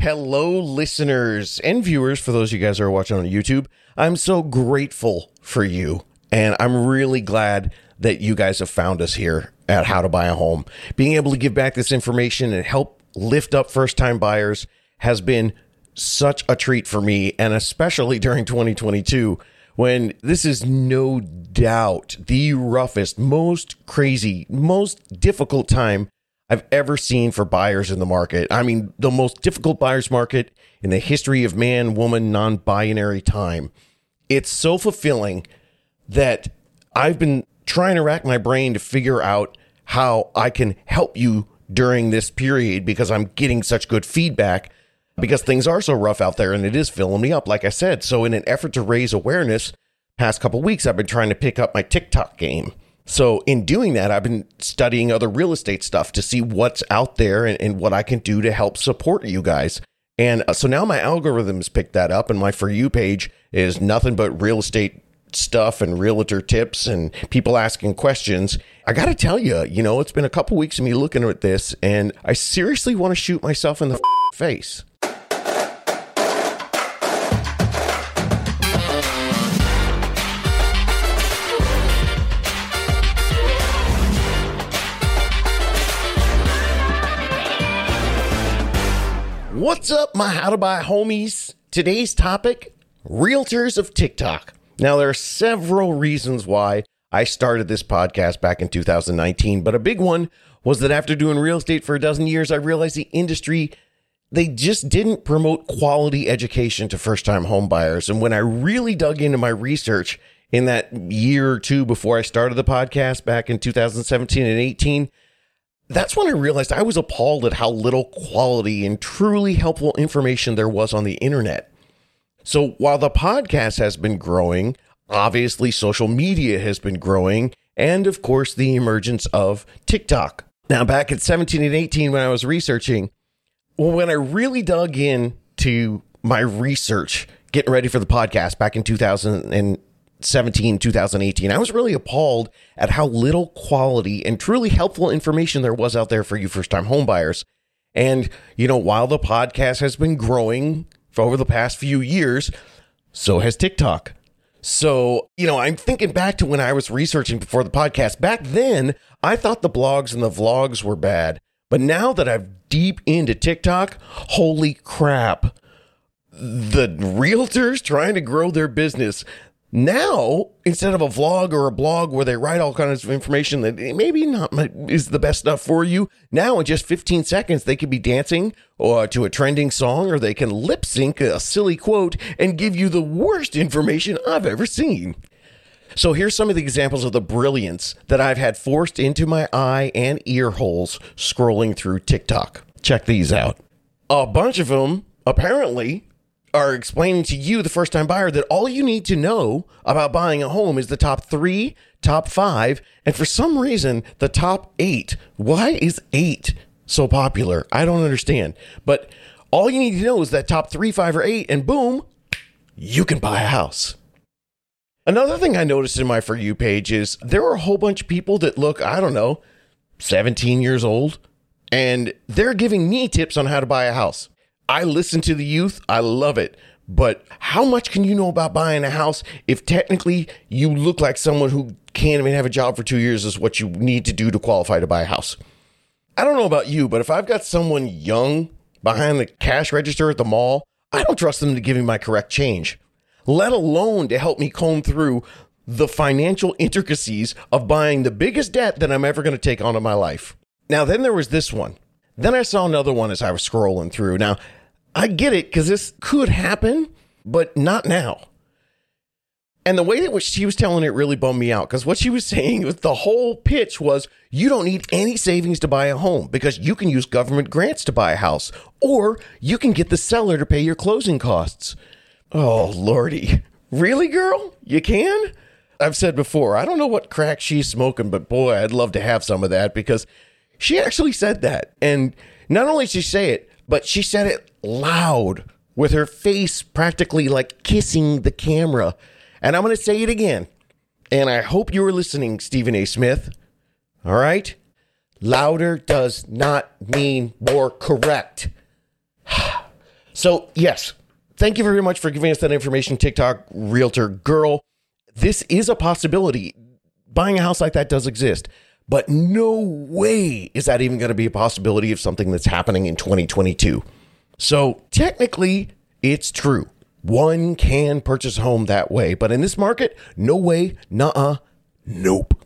Hello, listeners and viewers. For those of you guys who are watching on YouTube, I'm so grateful for you. And I'm really glad that you guys have found us here at How to Buy a Home. Being able to give back this information and help lift up first time buyers has been such a treat for me, and especially during 2022 when this is no doubt the roughest, most crazy, most difficult time I've ever seen for buyers in the market. I mean, the most difficult buyer's market in the history of man, woman, non binary time. It's so fulfilling that I've been trying to rack my brain to figure out how I can help you during this period because I'm getting such good feedback because things are so rough out there and it is filling me up, like I said. So, in an effort to raise awareness, past couple weeks, I've been trying to pick up my TikTok game. So, in doing that, I've been studying other real estate stuff to see what's out there and, and what I can do to help support you guys. And uh, so now my algorithms picked that up, and my For You page is nothing but real estate stuff and realtor tips and people asking questions. I got to tell you, you know, it's been a couple weeks of me looking at this, and I seriously want to shoot myself in the face. What's up, my how to buy homies? Today's topic realtors of TikTok. Now, there are several reasons why I started this podcast back in 2019, but a big one was that after doing real estate for a dozen years, I realized the industry they just didn't promote quality education to first-time homebuyers. And when I really dug into my research in that year or two before I started the podcast back in 2017 and 18, that's when I realized I was appalled at how little quality and truly helpful information there was on the internet. So while the podcast has been growing, obviously social media has been growing, and of course the emergence of TikTok. Now, back at 17 and 18, when I was researching, when I really dug in to my research, getting ready for the podcast back in 2000 and 2017, 2018, I was really appalled at how little quality and truly helpful information there was out there for you first time homebuyers. And, you know, while the podcast has been growing for over the past few years, so has TikTok. So, you know, I'm thinking back to when I was researching before the podcast. Back then, I thought the blogs and the vlogs were bad. But now that I'm deep into TikTok, holy crap. The realtors trying to grow their business, now, instead of a vlog or a blog where they write all kinds of information that maybe not is the best stuff for you, now in just 15 seconds they could be dancing or to a trending song or they can lip sync a silly quote and give you the worst information I've ever seen. So here's some of the examples of the brilliance that I've had forced into my eye and ear holes scrolling through TikTok. Check these out. A bunch of them apparently are explaining to you, the first time buyer, that all you need to know about buying a home is the top three, top five, and for some reason, the top eight. Why is eight so popular? I don't understand. But all you need to know is that top three, five, or eight, and boom, you can buy a house. Another thing I noticed in my For You page is there are a whole bunch of people that look, I don't know, 17 years old, and they're giving me tips on how to buy a house. I listen to the youth. I love it. But how much can you know about buying a house if technically you look like someone who can't even have a job for two years is what you need to do to qualify to buy a house? I don't know about you, but if I've got someone young behind the cash register at the mall, I don't trust them to give me my correct change, let alone to help me comb through the financial intricacies of buying the biggest debt that I'm ever going to take on in my life. Now, then there was this one. Then I saw another one as I was scrolling through. Now, I get it because this could happen, but not now. And the way that she was telling it really bummed me out because what she was saying was the whole pitch was you don't need any savings to buy a home because you can use government grants to buy a house or you can get the seller to pay your closing costs. Oh, Lordy. Really, girl? You can? I've said before, I don't know what crack she's smoking, but boy, I'd love to have some of that because she actually said that. And not only did she say it, but she said it loud with her face practically like kissing the camera. And I'm going to say it again. And I hope you were listening, Stephen A. Smith. All right? Louder does not mean more correct. So, yes, thank you very much for giving us that information, TikTok Realtor Girl. This is a possibility. Buying a house like that does exist, but no way is that even going to be a possibility of something that's happening in 2022. So, technically, it's true. One can purchase a home that way, but in this market, no way, nah, nope.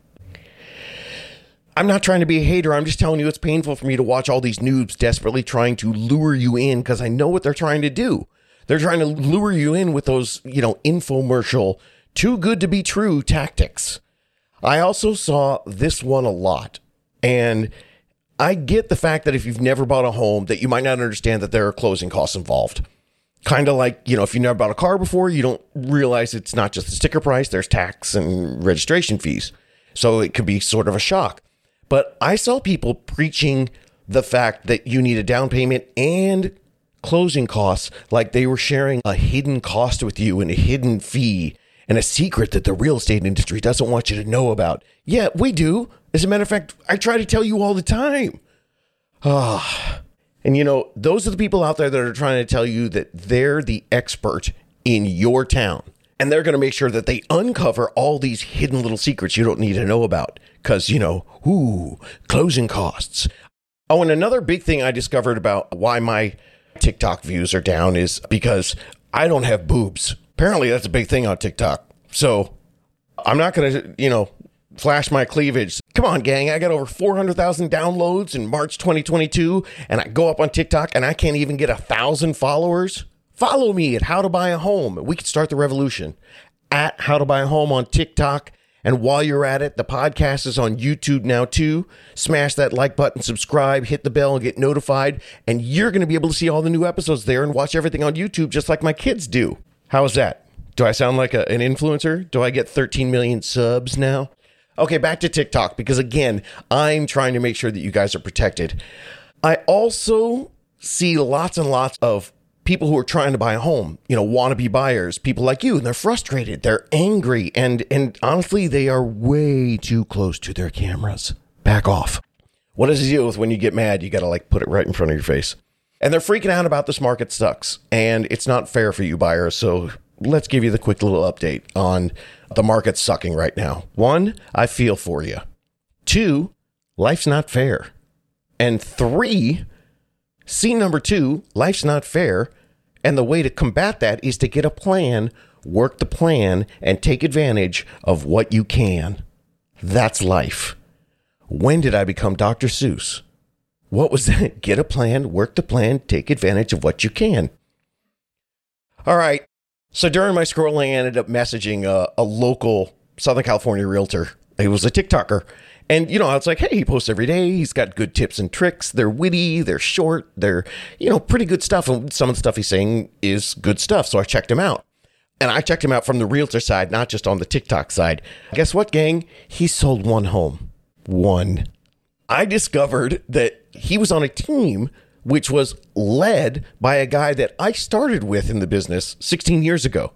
I'm not trying to be a hater. I'm just telling you it's painful for me to watch all these noobs desperately trying to lure you in because I know what they're trying to do. They're trying to lure you in with those, you know, infomercial, too good to be true tactics. I also saw this one a lot. And I get the fact that if you've never bought a home, that you might not understand that there are closing costs involved. Kind of like, you know, if you never bought a car before, you don't realize it's not just the sticker price, there's tax and registration fees. So it could be sort of a shock. But I saw people preaching the fact that you need a down payment and closing costs like they were sharing a hidden cost with you and a hidden fee and a secret that the real estate industry doesn't want you to know about. Yeah, we do. As a matter of fact, I try to tell you all the time. Ah. And you know, those are the people out there that are trying to tell you that they're the expert in your town. And they're going to make sure that they uncover all these hidden little secrets you don't need to know about. Because, you know, ooh, closing costs. Oh, and another big thing I discovered about why my TikTok views are down is because I don't have boobs. Apparently, that's a big thing on TikTok. So I'm not going to, you know, flash my cleavage. Come on, gang. I got over 400,000 downloads in March 2022, and I go up on TikTok and I can't even get a thousand followers. Follow me at How to Buy a Home. We can start the revolution at How to Buy a Home on TikTok. And while you're at it, the podcast is on YouTube now too. Smash that like button, subscribe, hit the bell, and get notified. And you're going to be able to see all the new episodes there and watch everything on YouTube just like my kids do. How is that? Do I sound like a, an influencer? Do I get 13 million subs now? Okay, back to TikTok because again, I'm trying to make sure that you guys are protected. I also see lots and lots of people who are trying to buy a home, you know, wannabe buyers, people like you, and they're frustrated, they're angry, and and honestly, they are way too close to their cameras. Back off. What does it deal with when you get mad? You got to like put it right in front of your face. And they're freaking out about this market sucks, and it's not fair for you buyers. So let's give you the quick little update on the market sucking right now. One, I feel for you. Two, life's not fair. And three, scene number two, life's not fair. And the way to combat that is to get a plan, work the plan, and take advantage of what you can. That's life. When did I become Dr. Seuss? What was that? Get a plan, work the plan, take advantage of what you can. All right. So during my scrolling, I ended up messaging a, a local Southern California realtor. He was a TikToker. And, you know, I was like, hey, he posts every day. He's got good tips and tricks. They're witty, they're short, they're, you know, pretty good stuff. And some of the stuff he's saying is good stuff. So I checked him out. And I checked him out from the realtor side, not just on the TikTok side. Guess what, gang? He sold one home. One. I discovered that he was on a team which was led by a guy that I started with in the business 16 years ago.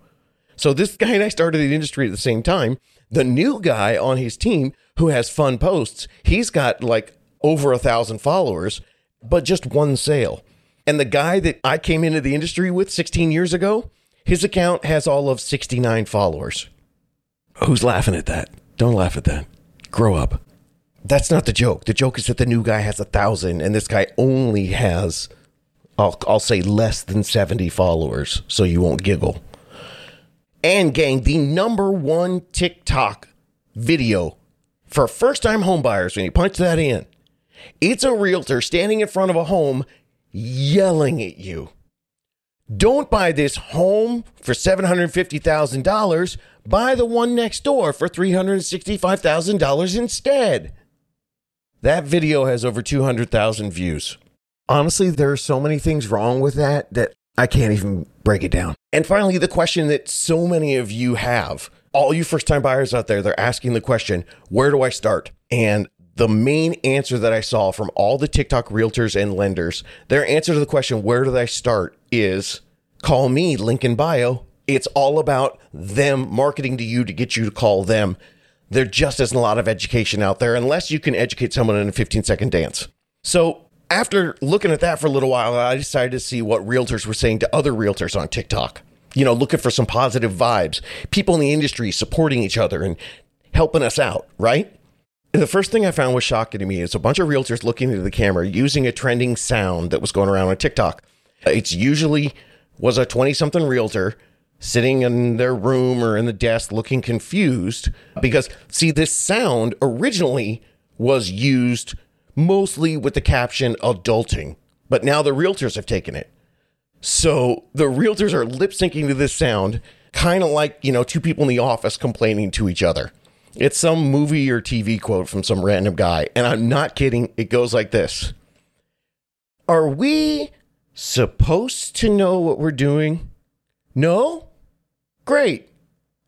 So this guy and I started the industry at the same time. The new guy on his team who has fun posts, he's got like over a thousand followers, but just one sale. And the guy that I came into the industry with 16 years ago, his account has all of 69 followers. Who's laughing at that? Don't laugh at that. Grow up. That's not the joke. The joke is that the new guy has a thousand and this guy only has, I'll, I'll say less than 70 followers, so you won't giggle. And gang, the number one TikTok video for first time homebuyers, when you punch that in, it's a realtor standing in front of a home yelling at you. Don't buy this home for $750,000. Buy the one next door for $365,000 instead. That video has over 200,000 views. Honestly, there are so many things wrong with that that I can't even break it down. And finally, the question that so many of you have all you first time buyers out there, they're asking the question, where do I start? And the main answer that I saw from all the TikTok realtors and lenders, their answer to the question, where do I start, is call me, link in bio. It's all about them marketing to you to get you to call them there just isn't a lot of education out there unless you can educate someone in a 15 second dance. So after looking at that for a little while, I decided to see what realtors were saying to other realtors on TikTok. You know, looking for some positive vibes, people in the industry supporting each other and helping us out, right? And the first thing I found was shocking to me is a bunch of realtors looking into the camera using a trending sound that was going around on TikTok. It's usually was a 20 something realtor sitting in their room or in the desk looking confused because see this sound originally was used mostly with the caption adulting but now the realtors have taken it. So the realtors are lip syncing to this sound kind of like you know two people in the office complaining to each other. It's some movie or tv quote from some random guy and i'm not kidding it goes like this. Are we supposed to know what we're doing? No Great.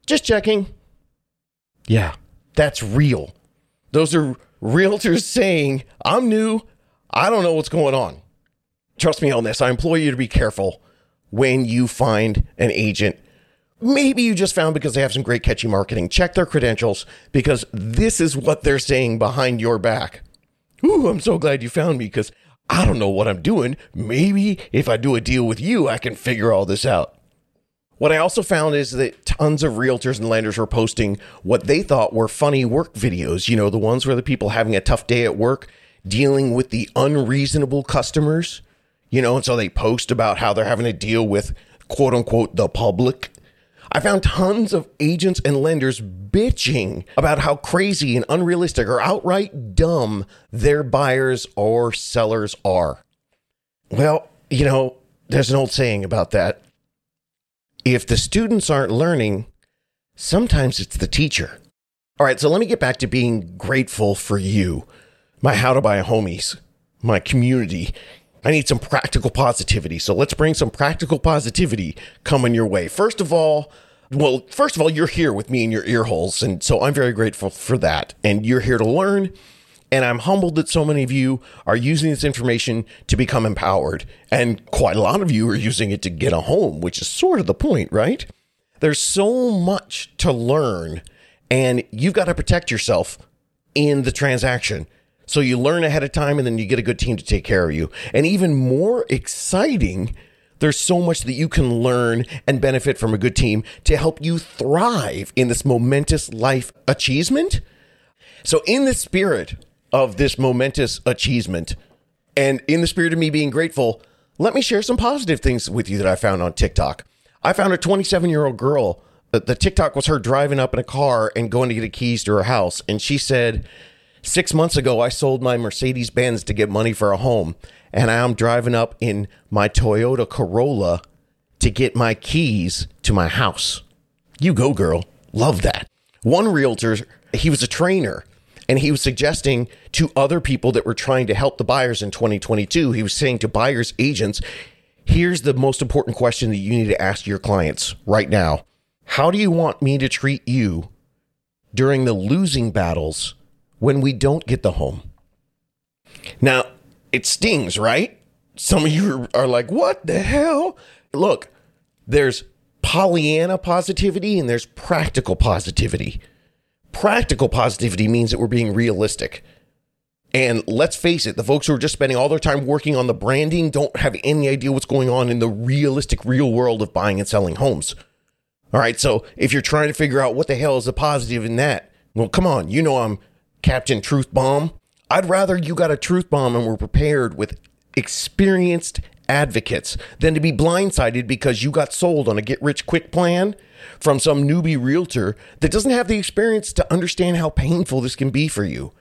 Just checking. Yeah, that's real. Those are realtors saying, I'm new. I don't know what's going on. Trust me on this. I implore you to be careful when you find an agent. Maybe you just found because they have some great catchy marketing. Check their credentials because this is what they're saying behind your back. Ooh, I'm so glad you found me because I don't know what I'm doing. Maybe if I do a deal with you, I can figure all this out. What I also found is that tons of realtors and lenders were posting what they thought were funny work videos. You know, the ones where the people having a tough day at work, dealing with the unreasonable customers, you know, and so they post about how they're having to deal with quote unquote the public. I found tons of agents and lenders bitching about how crazy and unrealistic or outright dumb their buyers or sellers are. Well, you know, there's an old saying about that if the students aren't learning, sometimes it's the teacher. All right, so let me get back to being grateful for you, my How to Buy Homies, my community. I need some practical positivity. So let's bring some practical positivity coming your way. First of all, well, first of all, you're here with me in your ear holes. And so I'm very grateful for that. And you're here to learn and I'm humbled that so many of you are using this information to become empowered. And quite a lot of you are using it to get a home, which is sort of the point, right? There's so much to learn, and you've got to protect yourself in the transaction. So you learn ahead of time, and then you get a good team to take care of you. And even more exciting, there's so much that you can learn and benefit from a good team to help you thrive in this momentous life achievement. So, in the spirit of this momentous achievement. And in the spirit of me being grateful, let me share some positive things with you that I found on TikTok. I found a 27 year old girl. The, the TikTok was her driving up in a car and going to get the keys to her house. And she said, Six months ago, I sold my Mercedes Benz to get money for a home. And I'm driving up in my Toyota Corolla to get my keys to my house. You go, girl. Love that. One realtor, he was a trainer and he was suggesting to other people that were trying to help the buyers in 2022, he was saying to buyers agents, here's the most important question that you need to ask your clients right now. How do you want me to treat you during the losing battles when we don't get the home? Now, it stings, right? Some of you are like, what the hell? Look, there's Pollyanna positivity and there's practical positivity. Practical positivity means that we're being realistic. And let's face it, the folks who are just spending all their time working on the branding don't have any idea what's going on in the realistic, real world of buying and selling homes. All right, so if you're trying to figure out what the hell is the positive in that, well, come on, you know I'm Captain Truth Bomb. I'd rather you got a truth bomb and we're prepared with experienced advocates than to be blindsided because you got sold on a get rich quick plan from some newbie realtor that doesn't have the experience to understand how painful this can be for you.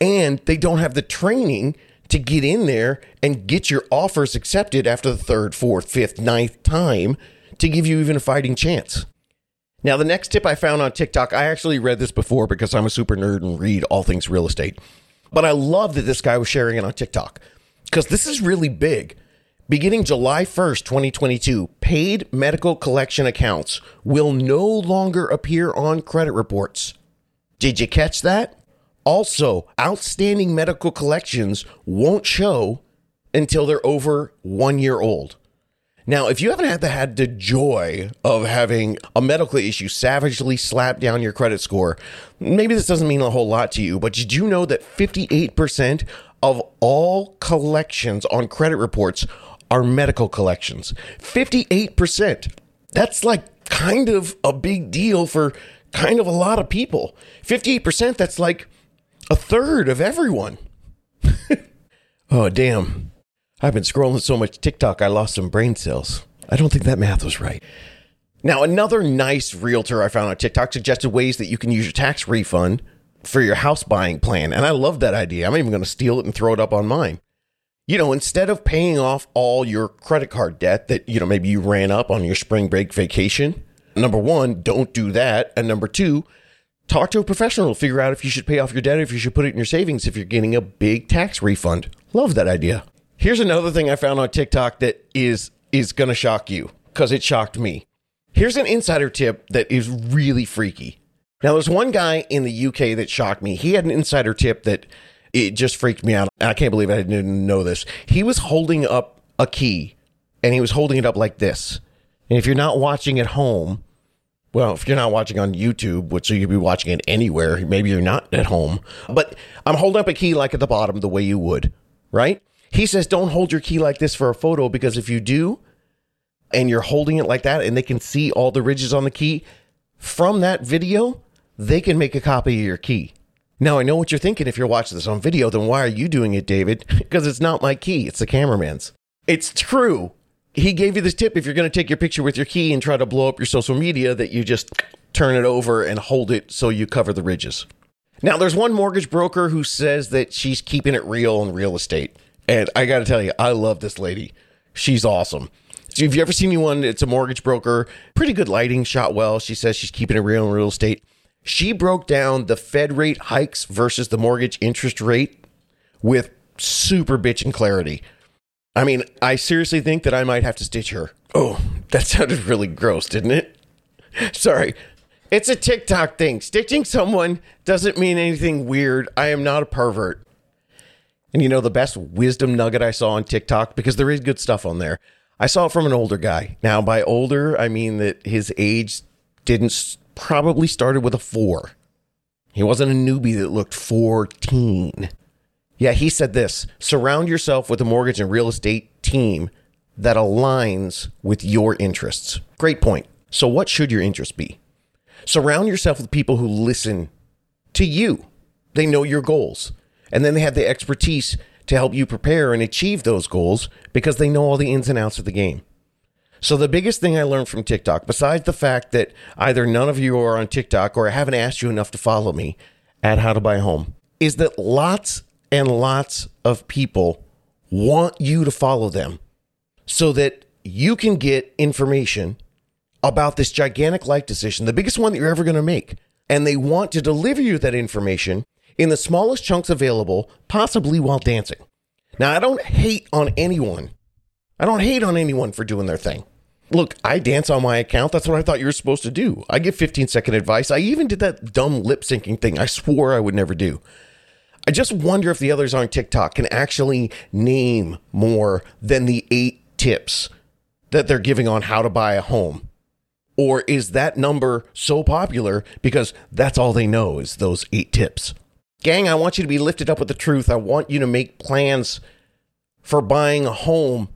And they don't have the training to get in there and get your offers accepted after the third, fourth, fifth, ninth time to give you even a fighting chance. Now, the next tip I found on TikTok, I actually read this before because I'm a super nerd and read all things real estate. But I love that this guy was sharing it on TikTok because this is really big. Beginning July 1st, 2022, paid medical collection accounts will no longer appear on credit reports. Did you catch that? Also, outstanding medical collections won't show until they're over one year old. Now, if you haven't had the, had the joy of having a medical issue savagely slap down your credit score, maybe this doesn't mean a whole lot to you, but did you know that 58% of all collections on credit reports are medical collections. 58%. That's like kind of a big deal for kind of a lot of people. 58%, that's like a third of everyone. oh, damn. I've been scrolling so much TikTok, I lost some brain cells. I don't think that math was right. Now, another nice realtor I found on TikTok suggested ways that you can use your tax refund for your house buying plan. And I love that idea. I'm even going to steal it and throw it up on mine. You know, instead of paying off all your credit card debt that, you know, maybe you ran up on your spring break vacation, number one, don't do that. And number two, talk to a professional to figure out if you should pay off your debt, if you should put it in your savings, if you're getting a big tax refund. Love that idea. Here's another thing I found on TikTok that is is going to shock you because it shocked me. Here's an insider tip that is really freaky. Now, there's one guy in the UK that shocked me. He had an insider tip that it just freaked me out. I can't believe I didn't know this. He was holding up a key and he was holding it up like this. And if you're not watching at home, well, if you're not watching on YouTube, which so you could be watching it anywhere, maybe you're not at home. But I'm holding up a key like at the bottom, the way you would, right? He says, don't hold your key like this for a photo because if you do, and you're holding it like that, and they can see all the ridges on the key from that video, they can make a copy of your key. Now, I know what you're thinking. If you're watching this on video, then why are you doing it, David? because it's not my key, it's the cameraman's. It's true. He gave you this tip if you're going to take your picture with your key and try to blow up your social media, that you just turn it over and hold it so you cover the ridges. Now, there's one mortgage broker who says that she's keeping it real in real estate. And I got to tell you, I love this lady. She's awesome. So if you ever seen anyone, it's a mortgage broker, pretty good lighting, shot well. She says she's keeping it real in real estate. She broke down the Fed rate hikes versus the mortgage interest rate with super bitchin' clarity. I mean, I seriously think that I might have to stitch her. Oh, that sounded really gross, didn't it? Sorry. It's a TikTok thing. Stitching someone doesn't mean anything weird. I am not a pervert. And you know, the best wisdom nugget I saw on TikTok, because there is good stuff on there, I saw it from an older guy. Now, by older, I mean that his age didn't probably started with a four. He wasn't a newbie that looked 14. Yeah, he said this surround yourself with a mortgage and real estate team that aligns with your interests. Great point. So, what should your interest be? Surround yourself with people who listen to you. They know your goals, and then they have the expertise to help you prepare and achieve those goals because they know all the ins and outs of the game. So, the biggest thing I learned from TikTok, besides the fact that either none of you are on TikTok or I haven't asked you enough to follow me at How to Buy a Home, is that lots and lots of people want you to follow them so that you can get information about this gigantic life decision, the biggest one that you're ever going to make. And they want to deliver you that information in the smallest chunks available, possibly while dancing. Now, I don't hate on anyone. I don't hate on anyone for doing their thing. Look, I dance on my account. That's what I thought you were supposed to do. I give 15 second advice. I even did that dumb lip syncing thing I swore I would never do. I just wonder if the others on TikTok can actually name more than the eight tips that they're giving on how to buy a home. Or is that number so popular because that's all they know is those eight tips? Gang, I want you to be lifted up with the truth. I want you to make plans for buying a home.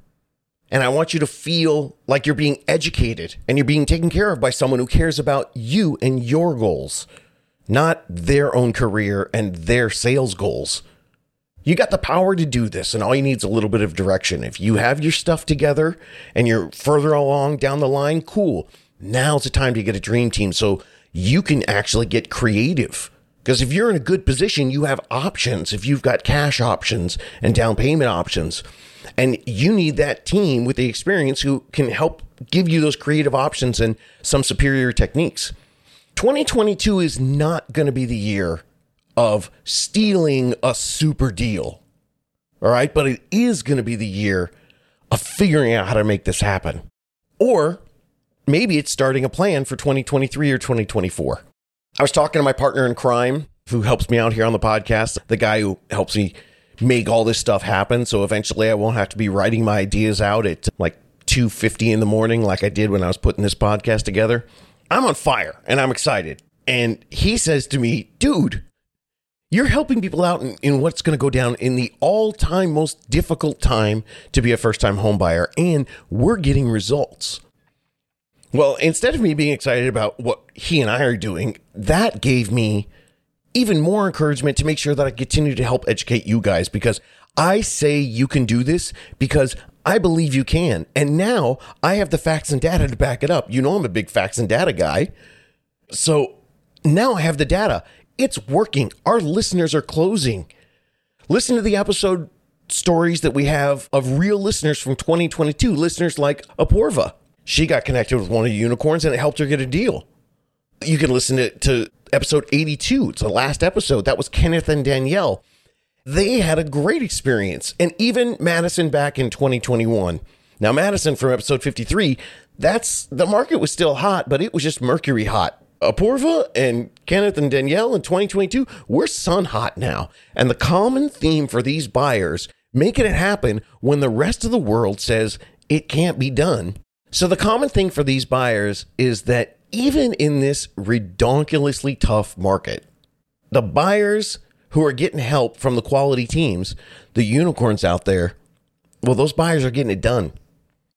And I want you to feel like you're being educated and you're being taken care of by someone who cares about you and your goals, not their own career and their sales goals. You got the power to do this, and all you need is a little bit of direction. If you have your stuff together and you're further along down the line, cool. Now's the time to get a dream team so you can actually get creative because if you're in a good position, you have options. If you've got cash options and down payment options, and you need that team with the experience who can help give you those creative options and some superior techniques. 2022 is not going to be the year of stealing a super deal. All right. But it is going to be the year of figuring out how to make this happen. Or maybe it's starting a plan for 2023 or 2024. I was talking to my partner in crime who helps me out here on the podcast, the guy who helps me make all this stuff happen. So eventually I won't have to be writing my ideas out at like 2:50 in the morning like I did when I was putting this podcast together. I'm on fire and I'm excited. And he says to me, "Dude, You're helping people out in, in what's going to go down in the all time most difficult time to be a first time home buyer, and we're getting results. Well, instead of me being excited about what he and I are doing, that gave me even more encouragement to make sure that I continue to help educate you guys because I say you can do this because I believe you can. And now I have the facts and data to back it up. You know, I'm a big facts and data guy. So now I have the data. It's working. Our listeners are closing. Listen to the episode stories that we have of real listeners from 2022, listeners like Apurva. She got connected with one of the unicorns and it helped her get a deal. You can listen to, to episode 82. It's the last episode. That was Kenneth and Danielle. They had a great experience. And even Madison back in 2021. Now, Madison from episode 53, that's the market was still hot, but it was just mercury hot. Apurva and Kenneth and Danielle in 2022, we're sun hot now. And the common theme for these buyers making it happen when the rest of the world says it can't be done. So, the common thing for these buyers is that even in this redonkulously tough market, the buyers who are getting help from the quality teams, the unicorns out there, well, those buyers are getting it done.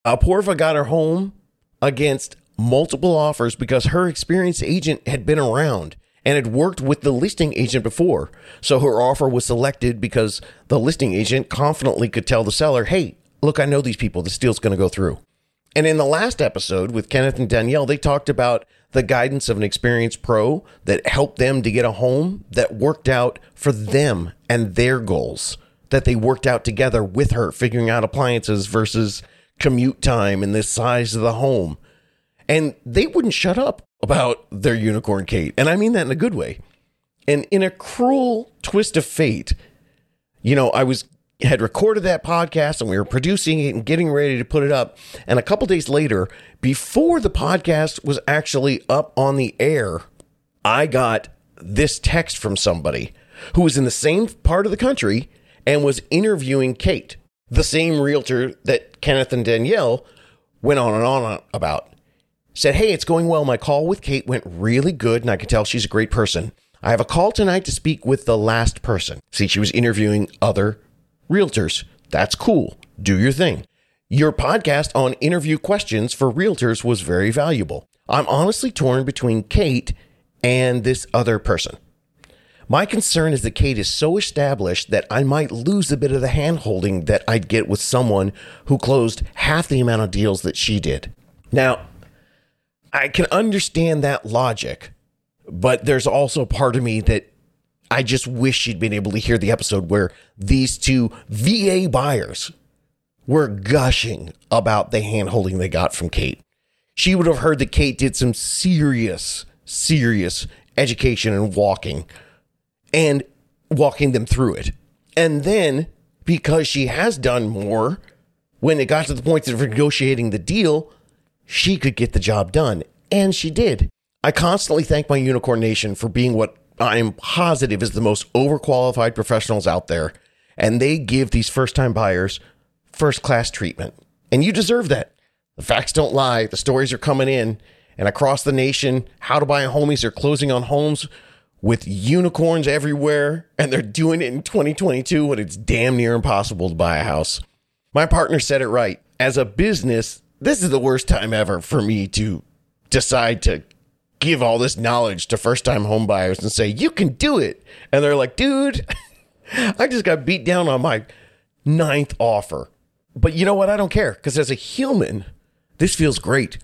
Apurva got her home against multiple offers because her experienced agent had been around and had worked with the listing agent before. So her offer was selected because the listing agent confidently could tell the seller, hey, look, I know these people. This deal's going to go through. And in the last episode with Kenneth and Danielle, they talked about the guidance of an experienced pro that helped them to get a home that worked out for them and their goals, that they worked out together with her, figuring out appliances versus commute time and the size of the home. And they wouldn't shut up about their unicorn Kate. And I mean that in a good way. And in a cruel twist of fate, you know, I was had recorded that podcast and we were producing it and getting ready to put it up. And a couple days later, before the podcast was actually up on the air, I got this text from somebody who was in the same part of the country and was interviewing Kate, the same realtor that Kenneth and Danielle went on and on about. Said, Hey, it's going well. My call with Kate went really good, and I can tell she's a great person. I have a call tonight to speak with the last person. See, she was interviewing other realtors. That's cool. Do your thing. Your podcast on interview questions for realtors was very valuable. I'm honestly torn between Kate and this other person. My concern is that Kate is so established that I might lose a bit of the handholding that I'd get with someone who closed half the amount of deals that she did. Now, I can understand that logic, but there's also part of me that I just wish she'd been able to hear the episode where these two VA buyers were gushing about the handholding they got from Kate. She would have heard that Kate did some serious, serious education and walking and walking them through it. And then, because she has done more, when it got to the point of negotiating the deal, she could get the job done. And she did. I constantly thank my Unicorn Nation for being what I'm positive is the most overqualified professionals out there. And they give these first time buyers first class treatment. And you deserve that. The facts don't lie. The stories are coming in. And across the nation, how to buy a homies are closing on homes with unicorns everywhere. And they're doing it in 2022 when it's damn near impossible to buy a house. My partner said it right. As a business, this is the worst time ever for me to decide to give all this knowledge to first time home buyers and say, you can do it. And they're like, dude, I just got beat down on my ninth offer. But you know what? I don't care because as a human, this feels great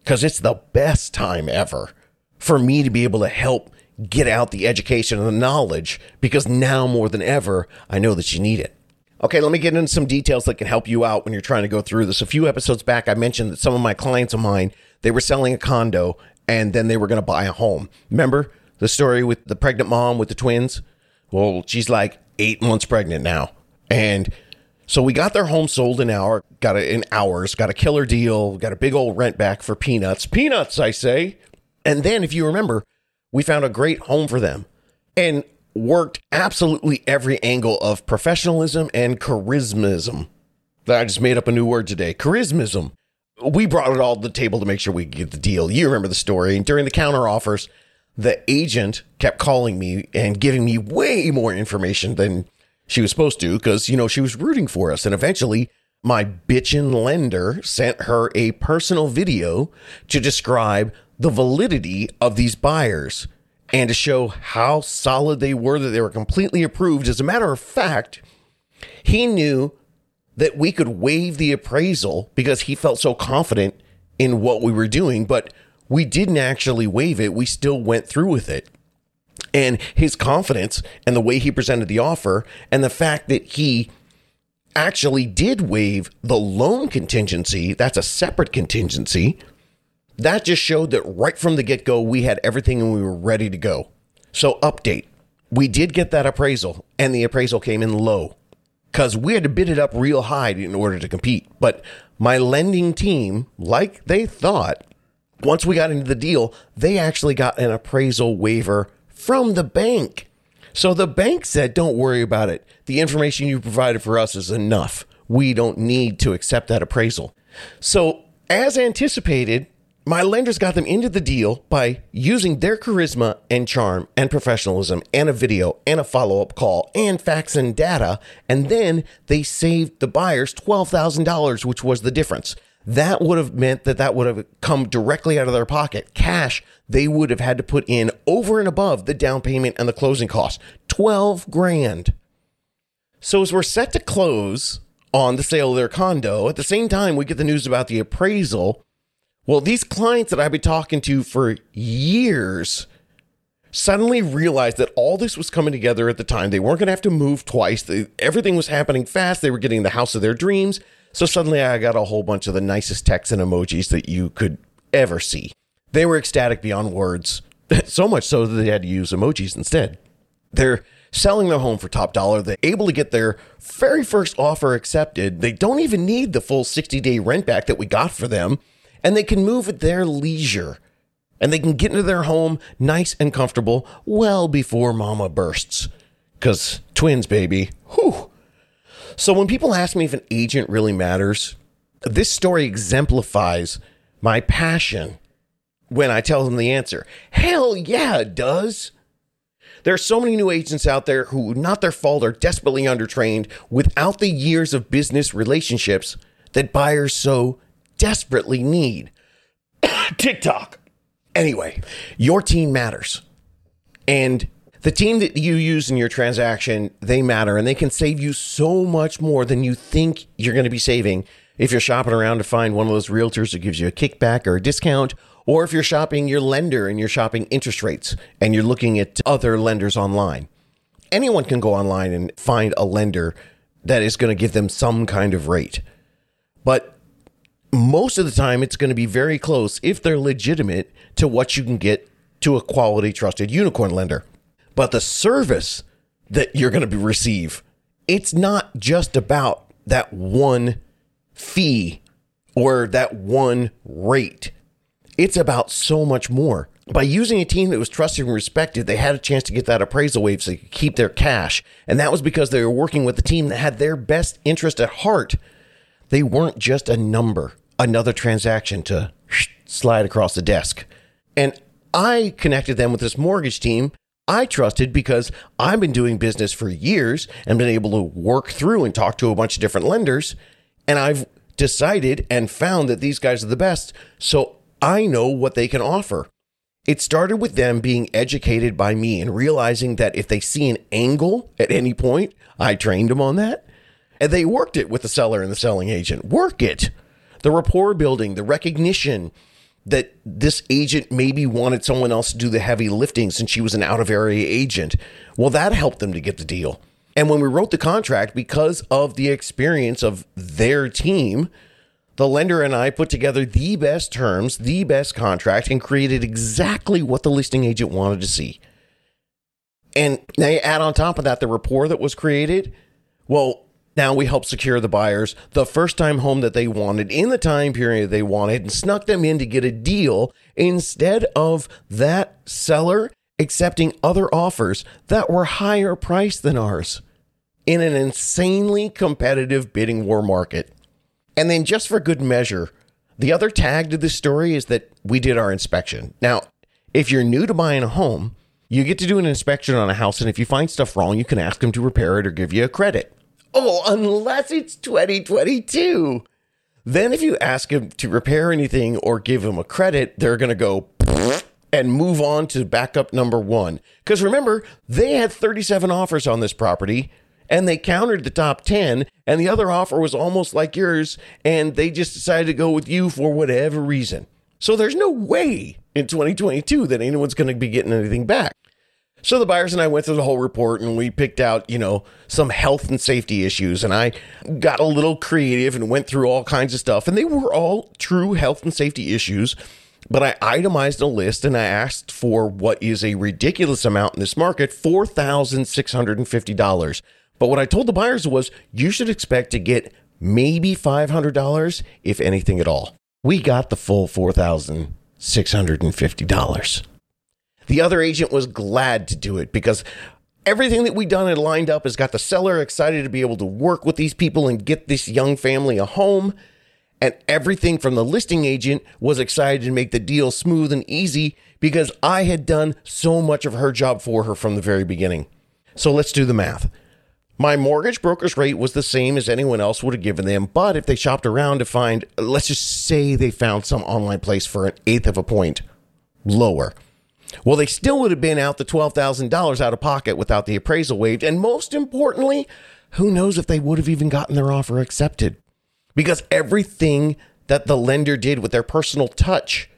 because it's the best time ever for me to be able to help get out the education and the knowledge because now more than ever, I know that you need it. Okay, let me get into some details that can help you out when you're trying to go through this. A few episodes back, I mentioned that some of my clients of mine, they were selling a condo and then they were going to buy a home. Remember the story with the pregnant mom with the twins? Well, she's like eight months pregnant now. And so we got their home sold in hour, got it in hours, got a killer deal, got a big old rent back for peanuts. Peanuts, I say. And then if you remember, we found a great home for them and worked absolutely every angle of professionalism and charismism. I just made up a new word today. Charismism we brought it all to the table to make sure we get the deal. You remember the story. And during the counter offers, the agent kept calling me and giving me way more information than she was supposed to because, you know, she was rooting for us. And eventually, my bitchin' lender sent her a personal video to describe the validity of these buyers and to show how solid they were, that they were completely approved. As a matter of fact, he knew that we could waive the appraisal because he felt so confident in what we were doing, but we didn't actually waive it. We still went through with it. And his confidence and the way he presented the offer and the fact that he actually did waive the loan contingency, that's a separate contingency. That just showed that right from the get go, we had everything and we were ready to go. So, update we did get that appraisal, and the appraisal came in low because we had to bid it up real high in order to compete. But my lending team, like they thought, once we got into the deal, they actually got an appraisal waiver from the bank. So the bank said, don't worry about it. The information you provided for us is enough. We don't need to accept that appraisal. So, as anticipated, my lenders got them into the deal by using their charisma and charm and professionalism and a video and a follow up call and facts and data. And then they saved the buyers $12,000, which was the difference. That would have meant that that would have come directly out of their pocket. Cash they would have had to put in over and above the down payment and the closing costs 12 grand. So as we're set to close on the sale of their condo, at the same time we get the news about the appraisal well, these clients that I've been talking to for years suddenly realized that all this was coming together at the time. They weren't going to have to move twice. They, everything was happening fast. They were getting the house of their dreams. So suddenly I got a whole bunch of the nicest texts and emojis that you could ever see. They were ecstatic beyond words, so much so that they had to use emojis instead. They're selling their home for top dollar. They're able to get their very first offer accepted. They don't even need the full 60 day rent back that we got for them and they can move at their leisure and they can get into their home nice and comfortable well before mama bursts. Because twins, baby. Whew. So when people ask me if an agent really matters, this story exemplifies my passion when I tell them the answer. Hell yeah, it does. There are so many new agents out there who, not their fault, are desperately undertrained without the years of business relationships that buyers so desperately need. TikTok. Anyway, your team matters. And the team that you use in your transaction, they matter and they can save you so much more than you think you're going to be saving if you're shopping around to find one of those realtors who gives you a kickback or a discount, or if you're shopping your lender and you're shopping interest rates and you're looking at other lenders online. Anyone can go online and find a lender that is going to give them some kind of rate. But most of the time it's going to be very close if they're legitimate to what you can get to a quality trusted unicorn lender but the service that you're going to receive it's not just about that one fee or that one rate it's about so much more by using a team that was trusted and respected, they had a chance to get that appraisal wave so they could keep their cash. And that was because they were working with a team that had their best interest at heart. They weren't just a number another transaction to slide across the desk. And I connected them with this mortgage team I trusted because I've been doing business for years and been able to work through and talk to a bunch of different lenders. And I've decided and found that these guys are the best. So I know what they can offer. It started with them being educated by me and realizing that if they see an angle at any point, I trained them on that. And they worked it with the seller and the selling agent. Work it the rapport building, the recognition that this agent maybe wanted someone else to do the heavy lifting since she was an out of area agent. Well, that helped them to get the deal. And when we wrote the contract, because of the experience of their team, the lender and I put together the best terms, the best contract, and created exactly what the listing agent wanted to see. And now you add on top of that the rapport that was created. Well, now we help secure the buyers the first time home that they wanted in the time period they wanted and snuck them in to get a deal instead of that seller accepting other offers that were higher priced than ours in an insanely competitive bidding war market. And then, just for good measure, the other tag to this story is that we did our inspection. Now, If you're new to buying a home, you get to do an inspection on a house, and if you find stuff wrong, you can ask them to repair it or give you a credit. Oh, unless it's 2022. Then, if you ask them to repair anything or give them a credit, they're going to go and move on to backup number one. Because remember, they had 37 offers on this property and they countered the top 10, and the other offer was almost like yours, and they just decided to go with you for whatever reason. So there's no way in 2022 that anyone's going to be getting anything back. So the buyers and I went through the whole report and we picked out, you know, some health and safety issues and I got a little creative and went through all kinds of stuff and they were all true health and safety issues but I itemized a list and I asked for what is a ridiculous amount in this market $4,650. But what I told the buyers was you should expect to get maybe $500, if anything at all. We got the full $4,650. The other agent was glad to do it because everything that we'd done and lined up has got the seller excited to be able to work with these people and get this young family a home. And everything from the listing agent was excited to make the deal smooth and easy because I had done so much of her job for her from the very beginning. So let's do the math. My mortgage broker's rate was the same as anyone else would have given them, but if they shopped around to find, let's just say they found some online place for an eighth of a point lower. Well, they still would have been out the $12,000 out of pocket without the appraisal waived. And most importantly, who knows if they would have even gotten their offer accepted because everything that the lender did with their personal touch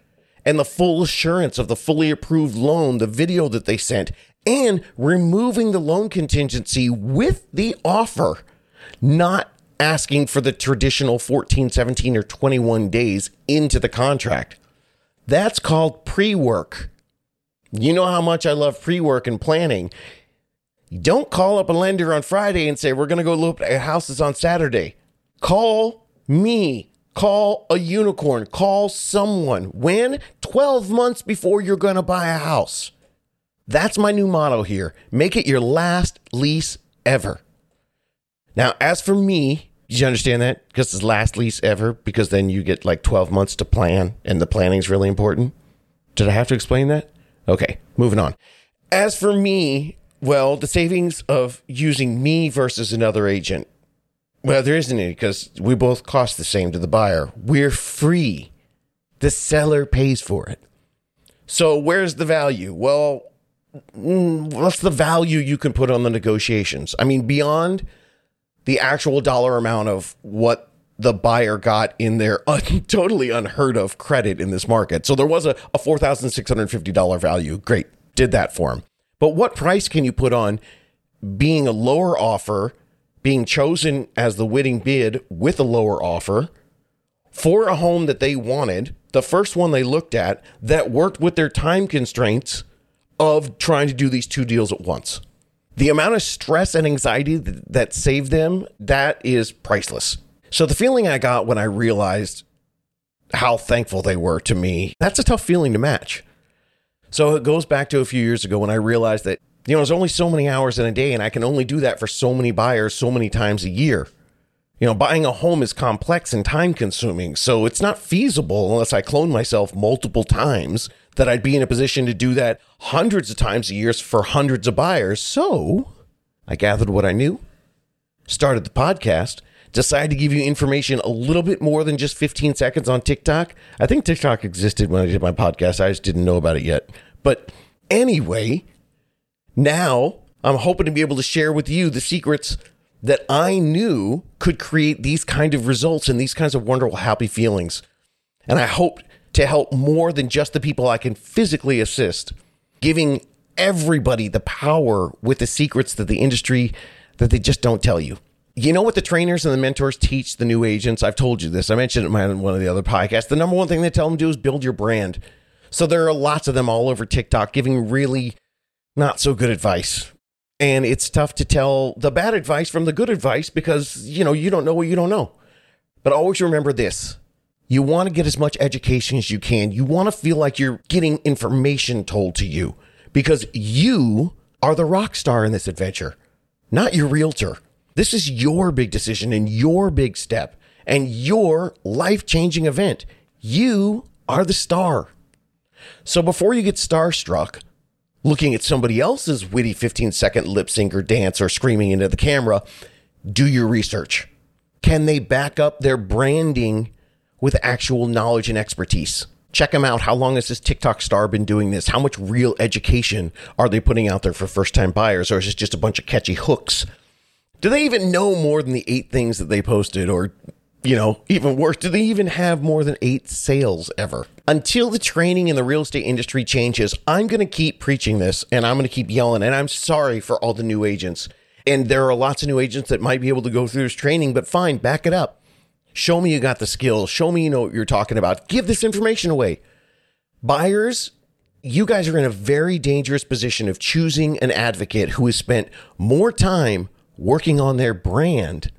and the full assurance of the fully approved loan, the video that they sent, and removing the loan contingency with the offer, not asking for the traditional 14, 17, or 21 days into the contract. That's called pre work. You know how much I love pre work and planning. Don't call up a lender on Friday and say, We're going to go look at houses on Saturday. Call me. Call a unicorn. Call someone. When? 12 months before you're going to buy a house. That's my new motto here. Make it your last lease ever. Now, as for me, did you understand that? Because it's last lease ever, because then you get like 12 months to plan, and the planning is really important. Did I have to explain that? Okay, moving on. As for me, well, the savings of using me versus another agent well, there isn't any because we both cost the same to the buyer. We're free. The seller pays for it. So where's the value? Well, mm, what's the value you can put on the negotiations? I mean, beyond the actual dollar amount of what the buyer got in their un- totally unheard of credit in this market. So there was a, a $4,650 value. Great. Did that for him. But what price can you put on being a lower offer being chosen as the winning bid with a lower offer for a home that they wanted, the first one they looked at that worked with their time constraints of trying to do these two deals at once. The amount of stress and anxiety that saved them, that is priceless. So the feeling I got when I realized how thankful they were to me, that's a tough feeling to match. So it goes back to a few years ago when I realized that you know, there's only so many hours in a day, and I can only do that for so many buyers so many times a year. You know, buying a home is complex and time consuming, so it's not feasible unless I clone myself multiple times that I'd be in a position to do that hundreds of times a year for hundreds of buyers. So I gathered what I knew, started the podcast, decided to give you information a little bit more than just 15 seconds on TikTok. I think TikTok existed when I did my podcast, I just didn't know about it yet. But anyway, now, I'm hoping to be able to share with you the secrets that I knew could create these kind of results and these kinds of wonderful, happy feelings. And I hope to help more than just the people I can physically assist, giving everybody the power with the secrets that the industry that they just don't tell you. You know what the trainers and the mentors teach the new agents? I've told you this. I mentioned it in one of the other podcasts. The number one thing they tell them to do is build your brand. So there are lots of them all over TikTok giving really not so good advice. And it's tough to tell the bad advice from the good advice because, you know, you don't know what you don't know. But always remember this you want to get as much education as you can. You want to feel like you're getting information told to you because you are the rock star in this adventure, not your realtor. This is your big decision and your big step and your life changing event. You are the star. So before you get starstruck, looking at somebody else's witty 15 second lip sync or dance or screaming into the camera, do your research. Can they back up their branding with actual knowledge and expertise? Check them out. How long has this TikTok star been doing this? How much real education are they putting out there for first time buyers? Or is it just a bunch of catchy hooks? Do they even know more than the eight things that they posted? Or, you know, even worse, do they even have more than eight sales ever? Until the training in the real estate industry changes, I'm going to keep preaching this and I'm going to keep yelling. And I'm sorry for all the new agents. And there are lots of new agents that might be able to go through this training, but fine, back it up. Show me you got the skills. Show me you know what you're talking about. Give this information away. Buyers, you guys are in a very dangerous position of choosing an advocate who has spent more time working on their brand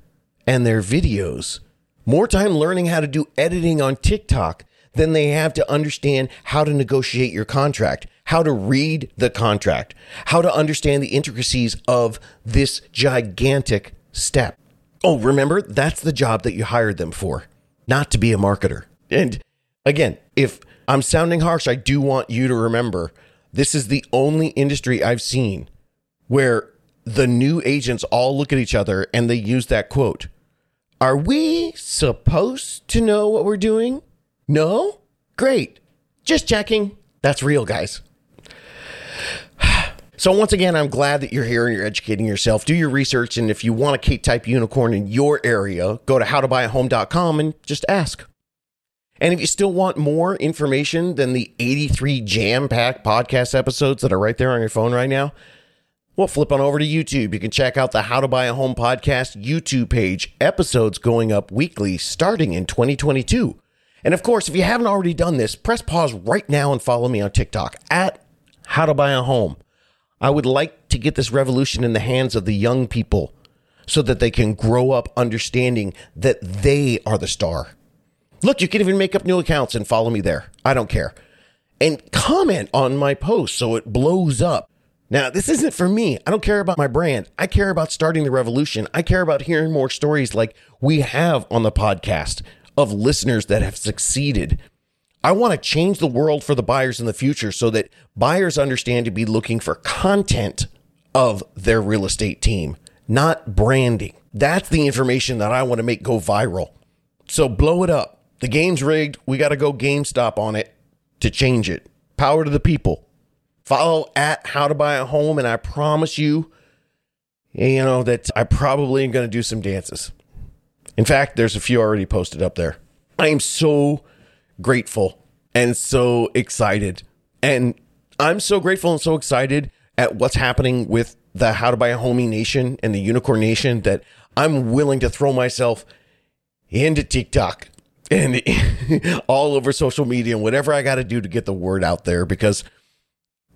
and their videos, more time learning how to do editing on TikTok than they have to understand how to negotiate your contract, how to read the contract, how to understand the intricacies of this gigantic step. Oh, remember, that's the job that you hired them for, not to be a marketer. And again, if I'm sounding harsh, I do want you to remember this is the only industry I've seen where the new agents all look at each other and they use that quote Are we supposed to know what we're doing? No? Great. Just checking. That's real, guys. So once again, I'm glad that you're here and you're educating yourself. Do your research, and if you want a K-type unicorn in your area, go to howtobuyahome.com and just ask. And if you still want more information than the 83 jam-packed podcast episodes that are right there on your phone right now, well, flip on over to YouTube. You can check out the How to Buy a Home podcast YouTube page. Episodes going up weekly starting in 2022. And of course, if you haven't already done this, press pause right now and follow me on TikTok at How to Buy a Home. I would like to get this revolution in the hands of the young people so that they can grow up understanding that they are the star. Look, you can even make up new accounts and follow me there. I don't care. And comment on my post so it blows up. Now, this isn't for me. I don't care about my brand. I care about starting the revolution. I care about hearing more stories like we have on the podcast of listeners that have succeeded I want to change the world for the buyers in the future so that buyers understand to be looking for content of their real estate team, not branding. That's the information that I want to make go viral. So blow it up. The game's rigged. We got to go GameStop on it to change it. Power to the people. Follow at how to buy a home, and I promise you, you know, that I probably am going to do some dances. In fact, there's a few already posted up there. I am so grateful and so excited. And I'm so grateful and so excited at what's happening with the How to Buy a Homie Nation and the Unicorn Nation that I'm willing to throw myself into TikTok and all over social media and whatever I got to do to get the word out there because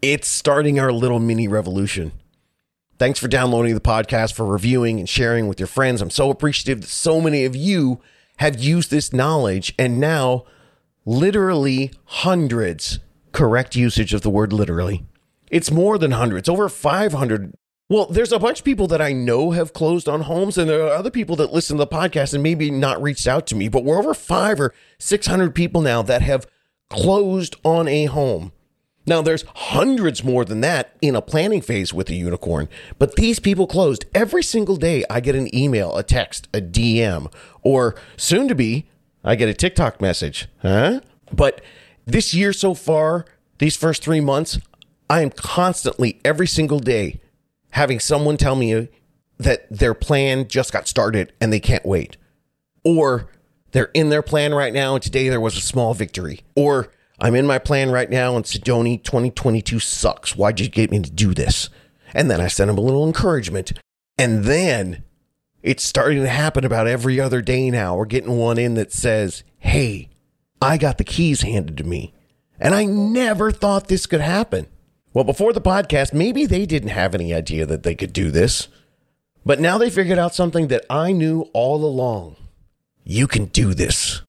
it's starting our little mini revolution. Thanks for downloading the podcast, for reviewing and sharing with your friends. I'm so appreciative that so many of you have used this knowledge and now literally hundreds correct usage of the word literally. It's more than hundreds, over 500. Well, there's a bunch of people that I know have closed on homes, and there are other people that listen to the podcast and maybe not reached out to me, but we're over five or 600 people now that have closed on a home. Now, there's hundreds more than that in a planning phase with a unicorn, but these people closed. Every single day, I get an email, a text, a DM, or soon to be I get a TikTok message, huh? But this year so far, these first three months, I am constantly, every single day, having someone tell me that their plan just got started and they can't wait. Or they're in their plan right now and today there was a small victory. Or I'm in my plan right now and Sedoni 2022 sucks. Why'd you get me to do this? And then I send them a little encouragement. And then it's starting to happen about every other day now. We're getting one in that says, Hey, I got the keys handed to me. And I never thought this could happen. Well, before the podcast, maybe they didn't have any idea that they could do this. But now they figured out something that I knew all along. You can do this.